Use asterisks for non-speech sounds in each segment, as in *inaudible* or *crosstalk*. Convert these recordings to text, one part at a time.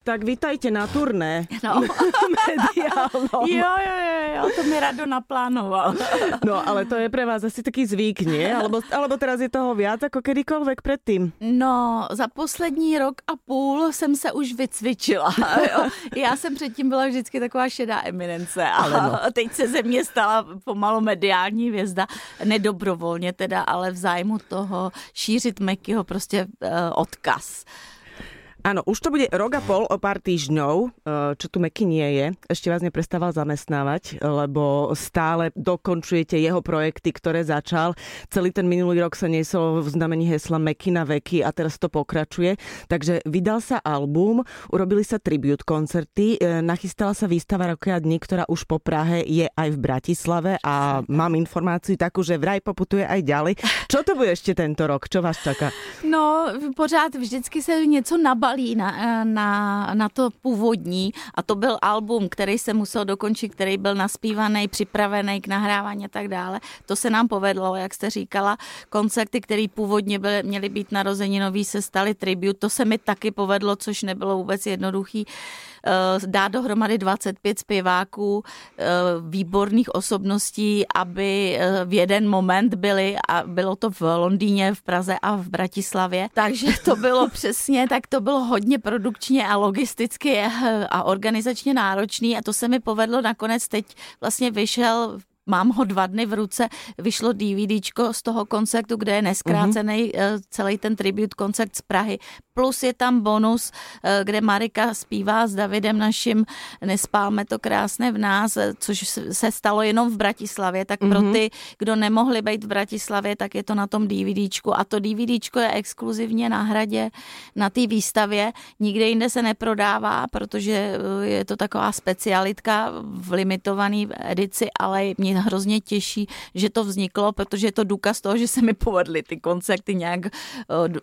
Tak vítajte na turné. No. *laughs* Mediálnom. Jo, jo, jo, jo, to mi Rado naplánoval. *laughs* No, ale to je pre vás asi taký zvyk, nie? Alebo, alebo teraz je toho viac ako kedykoľvek predtým? No, za poslední rok a půl jsem se už vycvičila. *laughs* Jo. Já jsem předtím byla vždycky taková šedá eminence a no. teď se ze mě stala pomalu mediální hvězda. Nedobrovolně teda, ale v zájmu toho šířit Mekyho prostě uh, odkaz. Áno, už to bude rok a pol o pár týždňov, eh, čo tu Meky nie je. Ešte vás neprestával zamestnávať, lebo stále dokončujete jeho projekty, ktoré začal. Celý ten minulý rok sa niesol v znamení hesla Meky na veky a teraz to pokračuje. Takže vydal sa album, urobili sa tribute koncerty, eh, nachystala sa výstava Roky a dní, ktorá už po Prahe je aj v Bratislave a mám informáciu takú, že vraj poputuje aj ďalej. Čo to bude ešte tento rok? Čo vás čaká? No, pořád vždycky se něco nabalí na, na, na to původní a to byl album, který se musel dokončit, který byl naspívaný, připravený k nahrávání a tak dále. To se nám povedlo, jak jste říkala, koncerty, které původně byly, měly být narozeninový, se staly tribute. To se mi taky povedlo, což nebylo vůbec jednoduchý eh, dát dohromady 25 zpěváků, eh, výborných osobností, aby eh, v jeden moment byli a bylo to v Londýně, v Praze a v Bratislavě. Takže to bylo *laughs* přesně, tak to bylo hodně produkčně a logisticky a organizačně náročný a to se mi povedlo nakonec teď vlastně vyšel mám ho dva dny v ruce, vyšlo DVDčko z toho koncertu, kde je neskrácený mm-hmm. celý ten tribute koncert z Prahy. Plus je tam bonus, eh, kde Marika zpívá s Davidem naším Nespálme to krásné v nás, eh, což se stalo jenom v Bratislavě, tak mm-hmm. pro Mhm. ty, kdo nemohli být v Bratislavě, tak je to na tom DVDčku a to DVDčko je exkluzivně na hradě na té výstavě. Nikde jinde se neprodává, protože je to taková specialitka v limitované edici, ale mě hrozně těší, že to vzniklo, protože je to důkaz toho, že se mi povedly ty koncerty nějak uh,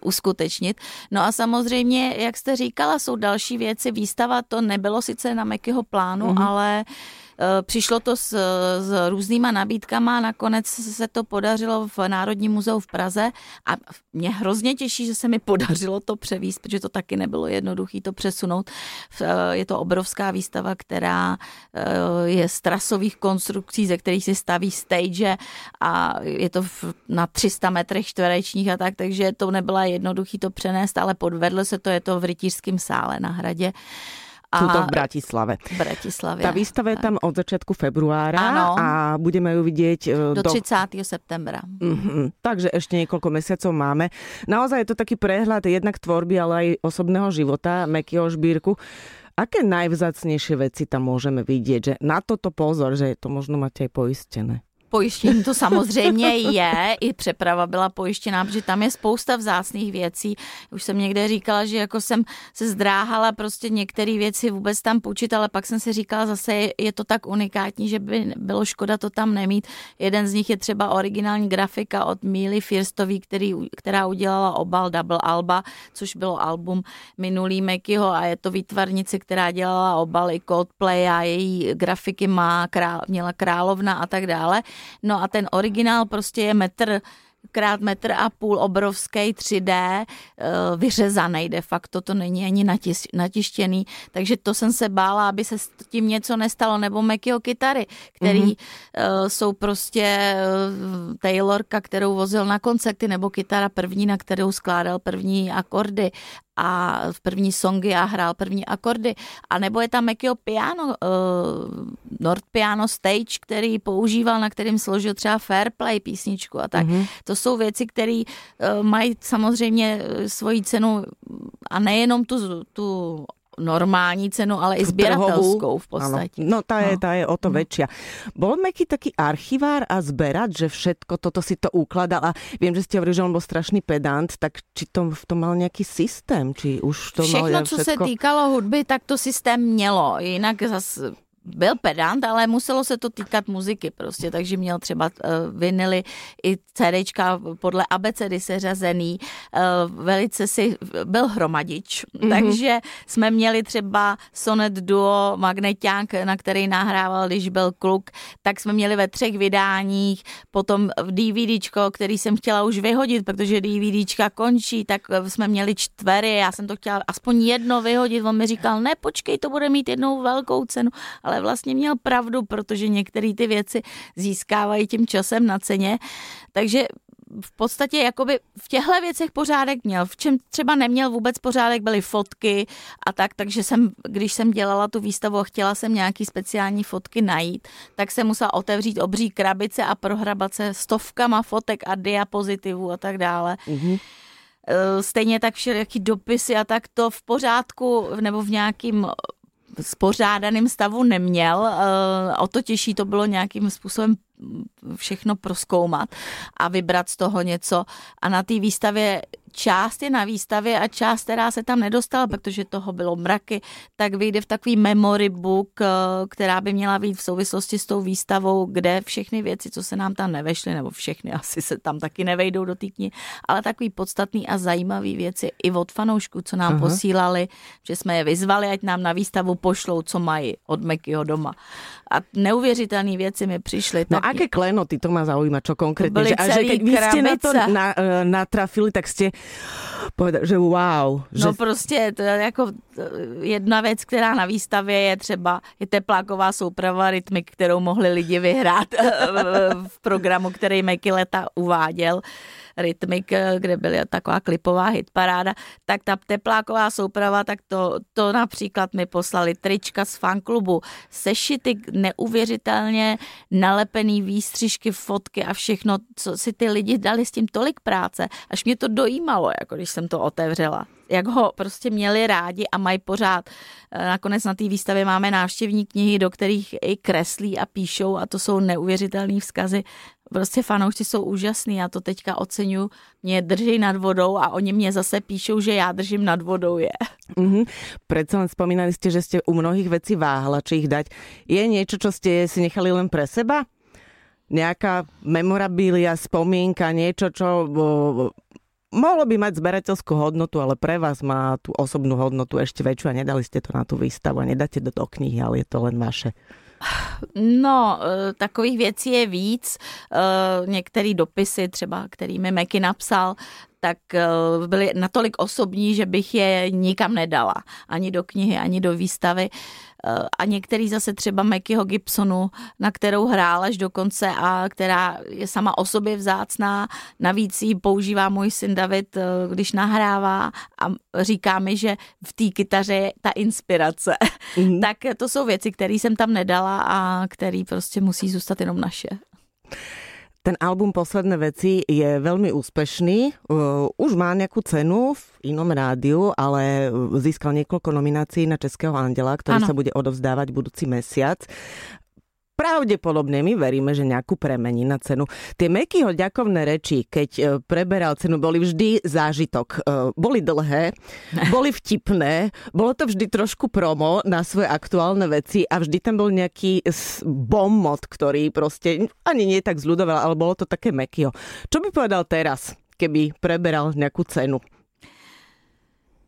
uskutečnit. No a samozřejmě, jak jste říkala, jsou další věci. Výstava to nebylo sice na Mekyho plánu, Mhm. mm-hmm. ale Přišlo to s, s různýma nabídkama, nakonec se to podařilo v Národním muzeu v Praze a mě hrozně těší, že se mi podařilo to převíst, protože to taky nebylo jednoduché to přesunout. Je to obrovská výstava, která je z trasových konstrukcí, ze kterých si staví stage a je to na 300 metrech čtverečních a tak, takže to nebyla jednoduchý to přenést, ale podvedlo se to, je to v rytířském sále na hradě. A Tuto v Bratislave. V Bratislavě. Tá výstava je tam od začiatku februára Ano. a budeme ju vidieť e, do 30. septembra. Mm-hmm. Takže ešte niekoľko mesiacov máme. Naozaj je to taký prehľad jednak tvorby, ale aj osobného života Mekyho Žbírku. Aké najvzácnejšie veci tam môžeme vidieť? Že na toto pozor, že to možno máte aj poistené. Pojištění to samozřejmě je, i přeprava byla pojištěná, protože tam je spousta vzácných věcí. Už jsem někde říkala, že jako jsem se zdráhala prostě některé věci vůbec tam půjčit, ale pak jsem si říkala zase, je, to tak unikátní, že by bylo škoda to tam nemít. Jeden z nich je třeba originální grafika od Míly Firstový, který, která udělala obal Double Alba, což bylo album minulý Mekyho a je to výtvarnice, která dělala obal i Coldplay a její grafiky má, král, měla královna a tak dále. No a ten originál prostě je metr krát metr a půl obrovský 3D, vyřezaný de facto, to není ani natis, natištěný, takže to jsem se bála, aby se s tím něco nestalo, nebo Mekyho kytary, který mm-hmm. jsou prostě Taylorka, kterou vozil na koncerty, nebo kytara první, na kterou skládal první akordy a v první songy a hrál první akordy. A nebo je tam Mekyho piano, Nord Piano Stage, který používal, na kterým složil třeba Fairplay písničku a tak. Mm-hmm. To jsou věci, které uh, mají samozřejmě svoji cenu a nejenom tu, tu normální cenu, ale i zběratelskou v podstatě. Ano. No tá je, tá je o to väčšia. Bol Meky taký archivár a zberať, že všetko toto si to ukladal a viem, že ste hovorili, že on bol strašný pedant, tak či to v tom mal nejaký systém? Či už to Všechno, mal co všetko... se týkalo hudby, tak to systém mělo. Jinak zase byl pedant, ale muselo se to týkat muziky prostě, takže měl třeba uh, vinily i CDčka podle abecedy seřazený, uh, velice si byl hromadič, mm-hmm. takže jsme měli třeba Sonet Duo, Magneťák, na který nahrával, když byl kluk, tak jsme měli ve třech vydáních, potom v DVDčko, který jsem chtěla už vyhodit, protože DVDčka končí, tak jsme měli čtvery, já jsem to chtěla aspoň jedno vyhodit, on mi říkal, ne, počkej, to bude mít jednou velkou cenu, ale vlastně měl pravdu, protože některé ty věci získávají tím časem na ceně, takže v podstatě jakoby v těchto věcech pořádek měl. V čem třeba neměl vůbec pořádek, byly fotky a tak, takže jsem, když jsem dělala tu výstavu a chtěla jsem nějaký speciální fotky najít, tak jsem musela otevřít obří krabice a prohrabat se stovkama fotek a diapozitivů a tak dále. Mm-hmm. Stejně tak všelijaký dopisy a tak to v pořádku nebo v nějakým spořádaném stavu neměl. Eh, o to těžší to bylo nějakým způsobem všechno proskoumat a vybrat z toho něco. A na té výstavě část je na výstavě a část, která se tam nedostala, protože toho bylo mraky, tak vyjde v takový memory book, eh, která by měla být v souvislosti s tou výstavou, kde všechny věci, co se nám tam nevešly, nebo všechny *laughs* asi se tam taky nevejdou do té knihy, ale takový podstatný a zajímavý věci i od fanoušků, co nám Aha. posílali, že jsme je vyzvali, ať nám na výstavu pošlou, co mají od Mekyho doma. A neuvěřitelné věci mi přišly. No taky. Aké klenoty, to má zaujíma, čo konkrétne. Že, a že keď vy ste na to na, eh, natrafili, tak ste povedali, že wow. Že... No prostě to je jako jedna věc, která na výstavě je třeba je tepláková souprava rytmik, kterou mohli lidi vyhrát v programu, který Meky Leta uváděl. Rytmik, kde byla taková klipová hitparáda, tak ta tepláková souprava, tak to, to například mi poslali trička z fanklubu, sešity neuvěřitelně nalepený výstřižky, fotky a všechno, co si ty lidi dali s tím tolik práce, až mě to dojímalo, jako když jsem to otevřela jak ho prostě měli rádi a mají pořád. Eh, nakonec na té výstavě máme návštěvní knihy, do kterých i kreslí a píšou a to jsou neuvěřitelné vzkazy. Prostě fanoušci jsou úžasní, já to teďka oceňuji. Mě drží nad vodou a oni mě zase píšou, že já držím nad vodou je. Mm-hmm. Predsa len spomínali ste, že ste u mnohých vecí váhala, či ich dať. Je niečo, čo ste si nechali len pre seba? Nejaká memorabilia, spomienka, niečo, čo mohlo by mať zberateľskú hodnotu, ale pre vás má tú osobnú hodnotu ešte väčšiu a nedali ste to na tú výstavu a nedáte to do knihy, ale je to len vaše. No, e, takových věcí je víc. E, některé dopisy třeba, kterými Meky napsal, tak e, byly natolik osobní, že bych je nikam nedala. Ani do knihy, ani do výstavy. A některý zase třeba Mekyho Gibsonu, na kterou hrál až do konce a která je sama o sobě vzácná. Navíc ji používá můj syn David, když nahrává a říká mi, že v té kytaře je ta inspirace. Mm-hmm. *laughs* tak to jsou věci, které jsem tam nedala a které prostě musí zůstat jenom naše. Ten album Posledné veci je veľmi úspešný. Uh, už má nejakú cenu v inom rádiu, ale získal niekoľko nominácií na Českého andela, ktorý ano. sa bude odovzdávať budúci mesiac pravdepodobne my veríme, že nejakú premení na cenu. Tie Mekyho ďakovné reči, keď e, preberal cenu, boli vždy zážitok. E, boli dlhé, *laughs* boli vtipné, bolo to vždy trošku promo na svoje aktuálne veci a vždy tam bol nejaký bombot, ktorý proste ani nie tak zľudoval, ale bolo to také Mekyho. Čo by povedal teraz, keby preberal nejakú cenu?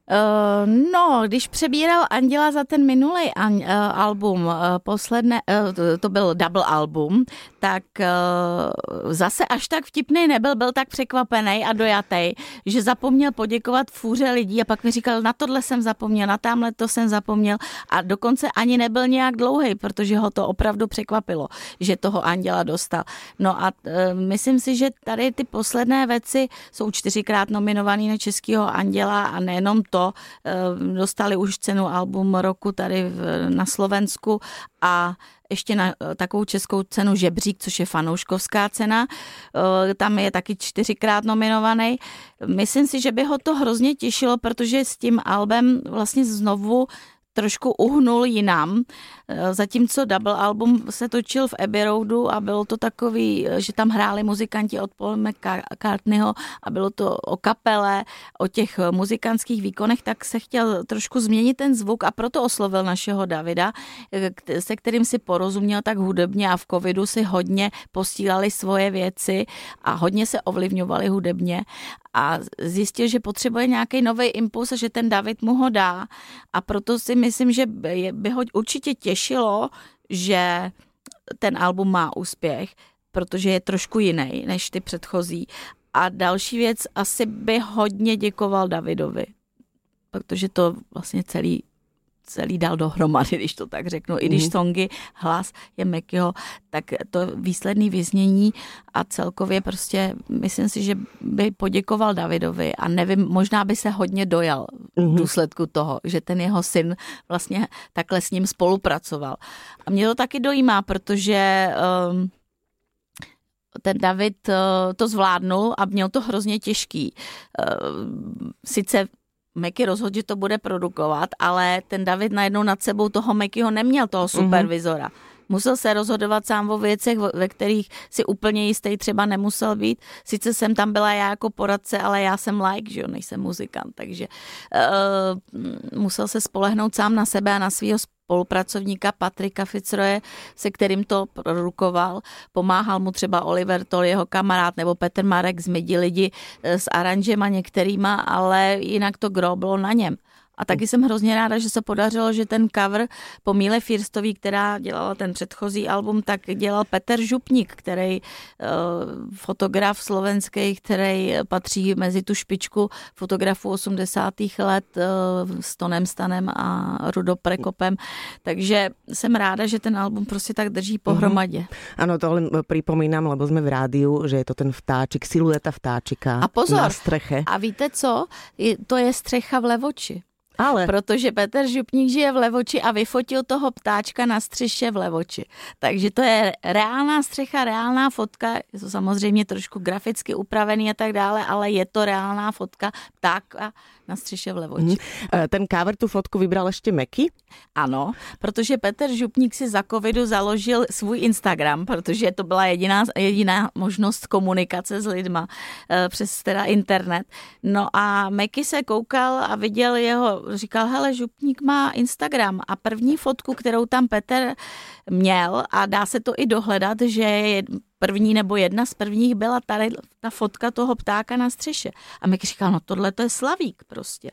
Uh, no, když přebíral Anděla za ten minulý an, uh, album, uh, posledné, uh, to byl double album, tak uh, zase až tak vtipný nebyl, byl tak překvapený a dojatý, že zapomněl poděkovat fůře lidí a pak mi říkal, na tohle jsem zapomněl, na tamhle to jsem zapomněl a dokonce ani nebyl nějak dlouhý, protože ho to opravdu překvapilo, že toho Anděla dostal. No a uh, myslím si, že tady ty posledné věci jsou čtyřikrát nominovaný na Českého Anděla a nejenom to, to. Eh, dostali už cenu album roku tady na Slovensku a ještě na eh, takovou českou cenu Žebřík, což je fanouškovská cena. Eh, tam je taky čtyřikrát nominovaný. Myslím si, že by ho to hrozně těšilo, protože s tím albem vlastně znovu trošku uhnul jinam, zatímco double album se točil v Abbey Roadu a bylo to takový, eh, že tam hráli muzikanti od Paul McCartneyho a bylo to o kapele, o těch muzikantských výkonech, tak se chtěl trošku změnit ten zvuk a proto oslovil našeho Davida, se kterým si porozuměl tak hudebně a v covidu si hodně posílali svoje věci a hodně se ovlivňovali hudebně a zjistil, že potřebuje nějaký nový impuls a že ten David mu ho dá a proto si myslím, že by ho určitě těšilo, že ten album má úspěch, protože je trošku jiný než ty předchozí. A další věc, asi by hodně děkoval Davidovi, protože to vlastně celý celý dal dohromady, *laughs* když to tak řeknu. I když songy, hlas je Mekyho, tak to výsledný vyznění a celkově prostě myslím si, že by poděkoval Davidovi a nevím, možná by se hodně dojal v mhm. důsledku toho, že ten jeho syn vlastně takhle s ním spolupracoval. A mě to taky dojímá, protože um, ten David uh, to zvládnul a měl to hrozně těžký. Uh, sice Meky rozhodl, že to bude produkovat, ale ten David najednou nad sebou toho Mekyho neměl, toho supervizora. Mm-hmm. Musel se rozhodovat sám o věcech, ve kterých si úplně jistý třeba nemusel být. Sice jsem tam byla já jako poradce, ale já jsem like, že jo, nejsem muzikant, takže uh, musel se spolehnout sám na sebe a na svého spolupracovníka Patrika Fitzroye, se kterým to produkoval. Pomáhal mu třeba Oliver Toll, jeho kamarád, nebo Petr Marek z Midi lidi eh, s aranžema některýma, ale jinak to gro bylo na něm. A taky jsem hrozně ráda, že se podařilo, že ten cover po Míle Firstový, která dělala ten předchozí album, tak dělal Petr Župník, který uh, fotograf slovenský, který patří mezi tu špičku fotografů 80. let uh, s Tonem Stanem a Rudo Prekopem. Takže jsem ráda, že ten album prostě tak drží mhm. pohromadě. Mm-hmm. Ano, to len připomínám, lebo jsme v rádiu, že je to ten vtáčik, silueta vtáčika a pozor, na. A víte co? To je střecha v Levoči. Ale. Protože Petr Župník žije v Levoči a vyfotil toho ptáčka na střeše v Levoči. Takže to je reálná střecha, reálná fotka, je to samozřejmě trošku graficky upravený a tak dále, ale je to reálná fotka ptáka na střeše v Levoči. Mm. Ten cover tu fotku vybral ještě Meky? Ano, protože Petr Župník si za covidu založil svůj Instagram, protože to byla jediná, jediná možnost komunikace s lidma eh, přes teda internet. No a Meky se koukal a viděl jeho, říkal, hele, Župník má Instagram a první fotku, kterou tam Petr měl a dá se to i dohledat, že je první nebo jedna z prvních byla tady ta fotka toho ptáka na střeše. A mi říkal, no tohle to je slavík prostě.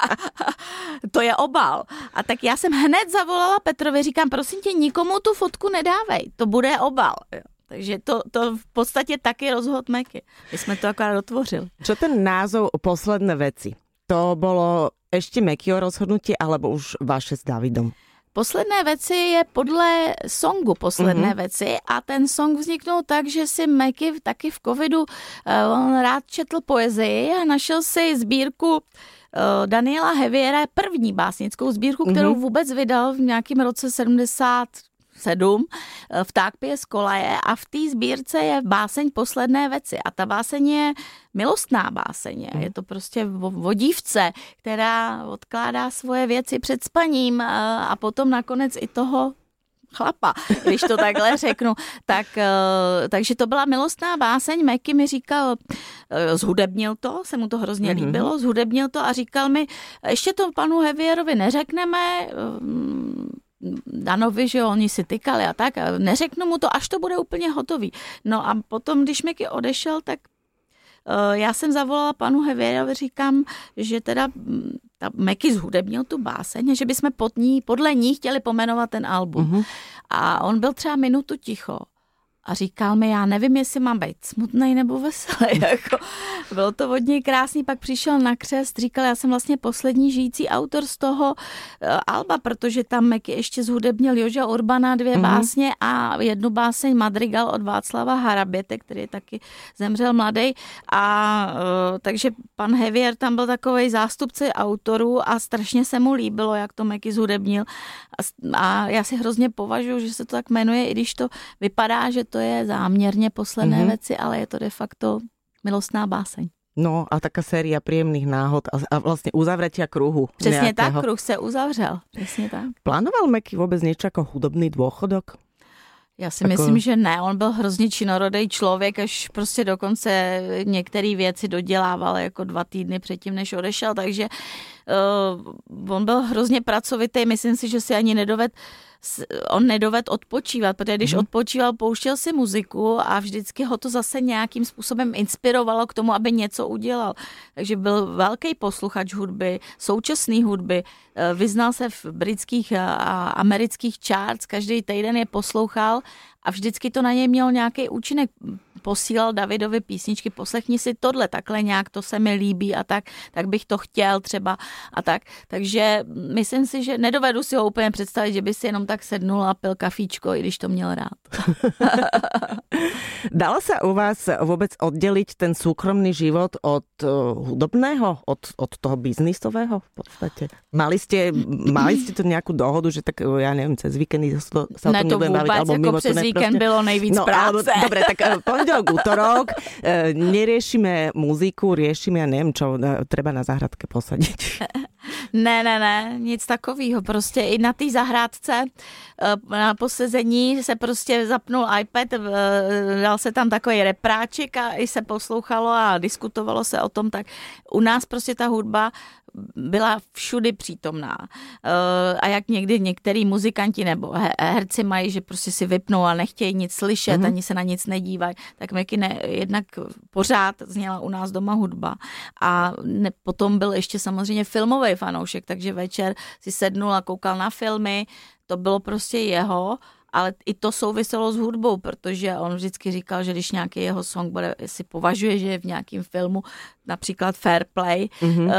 *laughs* to je obal. A tak já jsem hned zavolala Petrovi, říkám, prosím tě, nikomu tu fotku nedávej, to bude obal. Takže to, to v podstatě taky rozhod Meky. My jsme to akorát otvořili. Co ten názov posledné věci? To bylo ještě Mekyho rozhodnutí, alebo už vaše s Davidom? Posledné věci je podle songu Posledné mm-hmm. věci a ten song vzniknul tak, že si Meky taky v covidu, eh, on rád četl poezii a našel si sbírku eh, Daniela Heviera, první básnickou sbírku, kterou mm-hmm. vůbec vydal v nějakém roce 70 sedm, eh, vták pije z kolaje a v té sbírce je báseň Posledné věci a ta báseň je milostná báseň. Je to prostě vodívce, která odkládá svoje věci před spaním a, a potom nakonec i toho chlapa, když to takhle *laughs* řeknu. Tak, eh, takže to byla milostná báseň. Meky mi říkal, eh, zhudebnil to, se mu to hrozně mm-hmm. líbilo, zhudebnil to a říkal mi, ještě to panu Hevierovi neřekneme, Danovi, že oni si tykali a tak. A neřeknu mu to, až to bude úplně hotový. No a potom, když Meky odešel, tak uh, já jsem zavolala panu Hevěrovi, říkám, že teda mm, ta Meky zhudebnil tu báseň, že bychom pod ní, podle ní chtěli pomenovat ten album. Uh-huh. A on byl třeba minutu ticho a říkal mi, já nevím, jestli mám být smutný nebo veselý. *laughs* Jako, bylo to od něj krásný, pak přišel na křest, říkal, já jsem vlastně poslední žijící autor z toho uh, Alba, protože tam Meky ještě zhudebnil Joža Urbana dvě mm-hmm. básně a jednu báseň Madrigal od Václava Haraběte, který který taky zemřel mladý. A uh, takže pan Hevier tam byl takový zástupce autorů a strašně se mu líbilo, jak to Meky zhudebnil. A, a já si hrozně považuji, že se to tak jmenuje, i když to vypadá, že to to je záměrně posledné mm-hmm. věci, ale je to de facto milostná báseň. No a taká séria príjemných náhod a, a vlastne uzavretia kruhu. Přesně nejakého. tak, kruh se uzavřel. Přesně tak. Plánoval Meky vůbec něco jako hudobný dôchodok? Já si jako... myslím, že ne. On byl hrozně činorodý člověk, až prostě dokonce některé věci dodělával jako dva týdny předtím, než odešel, takže uh, on byl hrozně pracovitý. Myslím si, že si ani nedoved on nedoved odpočívat, protože když hmm. odpočíval, pouštěl si muziku a vždycky ho to zase nějakým způsobem inspirovalo k tomu, aby něco udělal. Takže byl velký posluchač hudby, současné hudby, eh, vyznal se v britských a amerických charts, každý týden je poslouchal a vždycky to na něj mělo nějaký účinek. Posílal Davidovi písničky, poslechni si tohle, takhle nějak to se mi líbí a tak, tak bych to chtěl třeba a tak. Takže myslím si, že nedovedu si ho úplně představit, že by si jenom tak sednul a pil kafíčko, i když to měl rád. *laughs* *laughs* Dalo se u vás vůbec oddělit ten soukromý život od eh, hudobného, od, od toho biznisového v podstatě? Mali jste, mali jste tu nějakou dohodu, že tak já nevím, cez víkendy se o tom ne, to vůbec, bavit, jako mimo přes to víkend prostě... bylo nejvíc no, práce. Ale, dobre, tak eh, pondelok, útorok, eh, neriešime muziku, riešime, ja neviem čo, treba na zahradke posadiť. *laughs* Ne, ne, ne, nic takového. Prostě i na té zahrádce eh, na posezení se prostě zapnul iPad, dal se tam takový repráček a i se poslouchalo a diskutovalo se o tom, tak u nás prostě ta hudba byla všudy přítomná. Eh, a jak někdy některý muzikanti nebo herci mají, že prostě si vypnou a nechtějí nic slyšet, mm-hmm. ani se na nic nedívají, tak Meky ne, jednak pořád zněla u nás doma hudba. A ne, potom byl ještě samozřejmě filmový fanoušek, takže večer si sednul a koukal na filmy, to bylo prostě jeho ale i to souviselo s hudbou, protože on vždycky říkal, že když nějaký jeho song bude, si považuje, že je v nějakém filmu, například Fair Play, mm-hmm.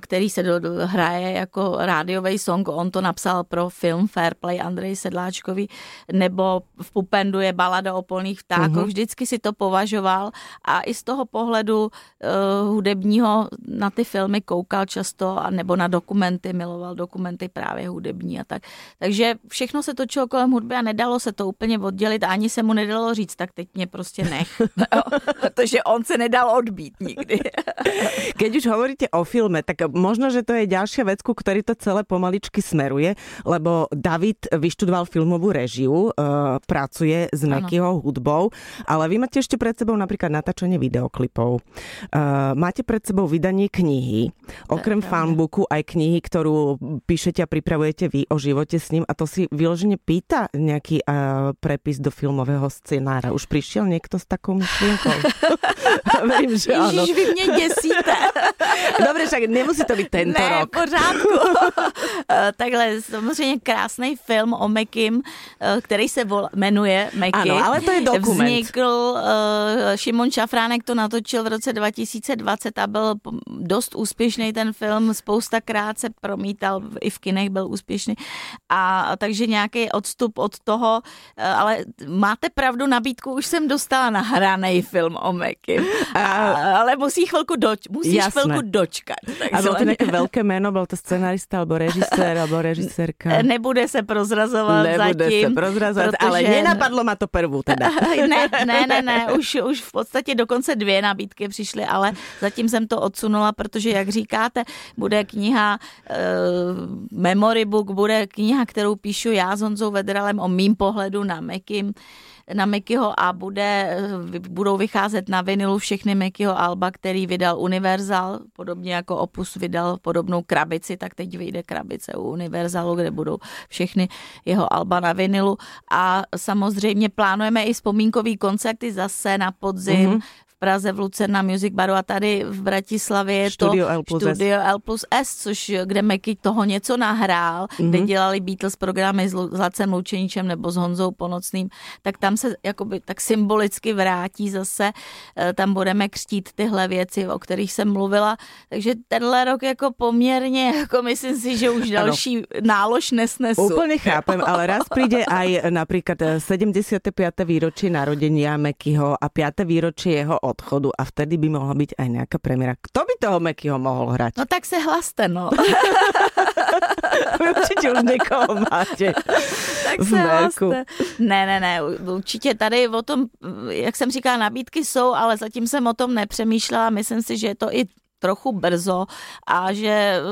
který se do, do, hraje jako rádiový song, on to napsal pro film Fair Play Andrej Sedláčkový, nebo v Pupendu je balada o polných vtákoch, mm-hmm. vždycky si to považoval a i z toho pohledu uh, hudebního na ty filmy koukal často, a nebo na dokumenty, miloval dokumenty právě hudební a tak. Takže všechno se točilo kolem hudby a nedalo se to úplně oddělit a ani se mu nedalo říct, tak teď mě prostě nech. *laughs* Protože on se nedal odbít nikdy. *laughs* Keď už hovoríte o filme, tak možno, že to je ďalšia vec, ku ktorej to celé pomaličky smeruje, lebo David vyštudoval filmovú režiu, uh, pracuje s Mekyho hudbou, ale vy máte ešte pred sebou napríklad natáčanie videoklipov. Uh, máte pred sebou vydanie knihy, okrem fanbooku aj knihy, ktorú píšete a pripravujete vy o živote s ním a to si vyložene pýta nejaký uh, prepis do filmového scenára. Už prišiel niekto s takou myšlienkou? *laughs* *laughs* Verím, že Ježiš, áno. vy mě děsíte. *laughs* Dobre, však nemusí to být tento ne, rok. pořádku. *laughs* Eh, takhle, samozřejmě krásný film o Mekim, eh, který se vol, jmenuje Meky. Ano, ale to je dokument. Vznikl, uh, Šimon Šafránek to natočil v roce 2020 a byl dost úspěšný ten film, spoustakrát se promítal, i v kinech byl úspěšný. A takže nějaký odstup od toho, ale máte pravdu, nabídku už jsem dostala na hraný film o Mekim. ale musí chvilku doč, musíš Jasné. chvilku dočkat. A byl to nějaké velké jméno, byl to scenarista, nebo režisér, *laughs* nebo režisérka? Nebude se prozrazovat Nebude zatím. se prozrazovat, protože... ale nenapadlo ma to prvú teda. *laughs* ne, ne, ne, ne, *laughs* už, už v podstatě dokonce dvě nabídky přišly, ale zatím jsem to odsunula, protože jak říkáte, bude kniha uh, Memory Book, bude kniha, kterou píšu já s Honzou Vedralem o mým pohledu na Mekim na Mickeyho a bude, budou vycházet na vinilu všechny Mickeyho alba, který vydal Universal, podobně jako Opus vydal podobnou krabici, tak teď vyjde krabice u Universalu, kde budou všechny jeho alba na vinilu a samozřejmě plánujeme i vzpomínkový koncerty zase na podzim mm-hmm. Praze v Lucerna Music Baru a tady v Bratislavě je Studio to L plus Studio S. L plus S, což kde Meky toho něco nahrál, mm-hmm. kde dělali Beatles programy s Lacem Lučeničem nebo s Honzou Ponocným, tak tam se jakoby tak symbolicky vrátí zase, eh, tam budeme křtít tyhle věci, o kterých jsem mluvila, takže tenhle rok jako poměrně, *laughs* jako myslím si, že už další ano. nálož nesnesu. Úplně chápem, *laughs* ale raz přijde aj například 75. výročí narodenia Mekyho a 5. výročí jeho odchodu a vtedy by mohla byť aj nejaká premiéra. Kto by toho Mekyho mohol hrať? No tak se hlaste, no. *laughs* Určite už někoho máte. tak se vlastně. Ne, ne, ne, určitě tady o tom, jak jsem říkala, nabídky jsou, ale zatím jsem o tom nepřemýšlela. Myslím si, že je to i trochu brzo a že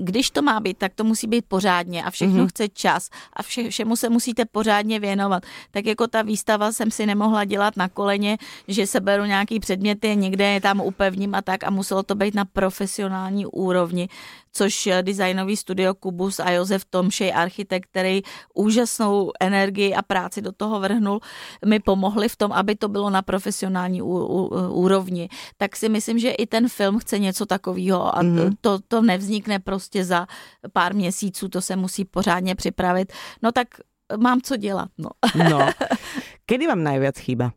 když to má být, tak to musí být pořádně a všechno mm-hmm. chce čas a vše, všemu se musíte pořádně věnovat. Tak jako ta výstava jsem si nemohla dělat na koleně, že se beru nějaký předměty, někde je tam upevním a tak a muselo to být na profesionální úrovni což designový studio Kubus a Josef Tomšej, architekt, který úžasnou energii a práci do toho vrhnul, mi pomohli v tom, aby to bylo na profesionální úrovni. Tak si myslím, že i ten film chce něco takového a mm-hmm. to, to nevznikne prostě za pár měsíců, to se musí pořádně připravit. No tak mám co dělat. No. no. *laughs* Kedy vám najviac chýba?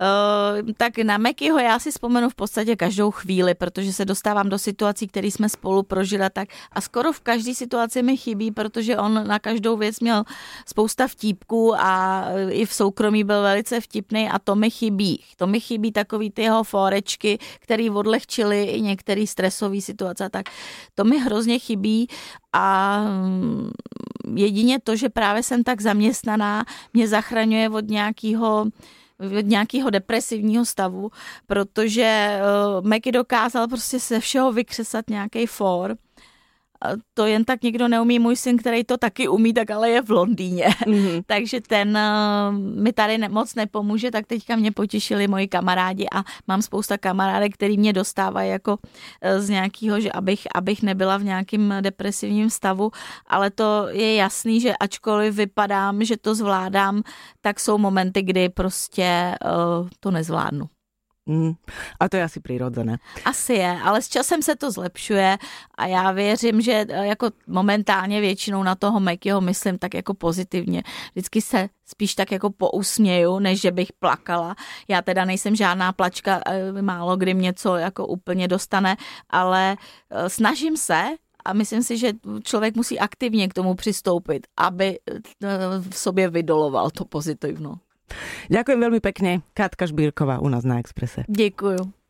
Uh, tak na Mekyho já si vzpomenu v podstatě každou chvíli, protože se dostávám do situací, které jsme spolu prožili tak a skoro v každé situaci mi chybí, protože on na každou věc měl spousta vtípků a i v soukromí byl velice vtipný a to mi chybí. To mi chybí takový ty jeho forečky, který odlehčily i některé stresové situace tak to mi hrozně chybí a mm, jedině to, že právě jsem tak zaměstnaná, mě zachraňuje od nějakého nějakého depresivního stavu, protože uh, Meky dokázal prostě se všeho vykřesat nějaký for to jen tak někdo neumí. Můj syn, který to taky umí, tak ale je v Londýně. Mm-hmm. *laughs* Takže ten uh, mi tady ne, moc nepomůže, tak teďka mě potěšili moji kamarádi a mám spousta kamarádek, který mě dostávají jako uh, z nějakého, že abych, abych nebyla v nějakém depresivním stavu, ale to je jasný, že ačkoliv vypadám, že to zvládám, tak jsou momenty, kdy prostě uh, to nezvládnu. Mm. A to je asi přirozené. Asi je, ale s časem se to zlepšuje a já věřím, že eh, jako momentálně většinou na toho Mekyho myslím tak jako pozitivně. Vždycky se spíš tak jako pousměju, než že bych plakala. Já teda nejsem žádná plačka, eh, málo kdy mě co jako úplně dostane, ale eh, snažím se a myslím si, že člověk musí aktivně k tomu přistoupit, aby v sobě vydoloval to pozitivno. Ďakujem veľmi pekne. Katka Šbírková u nás na Exprese. Děkuju.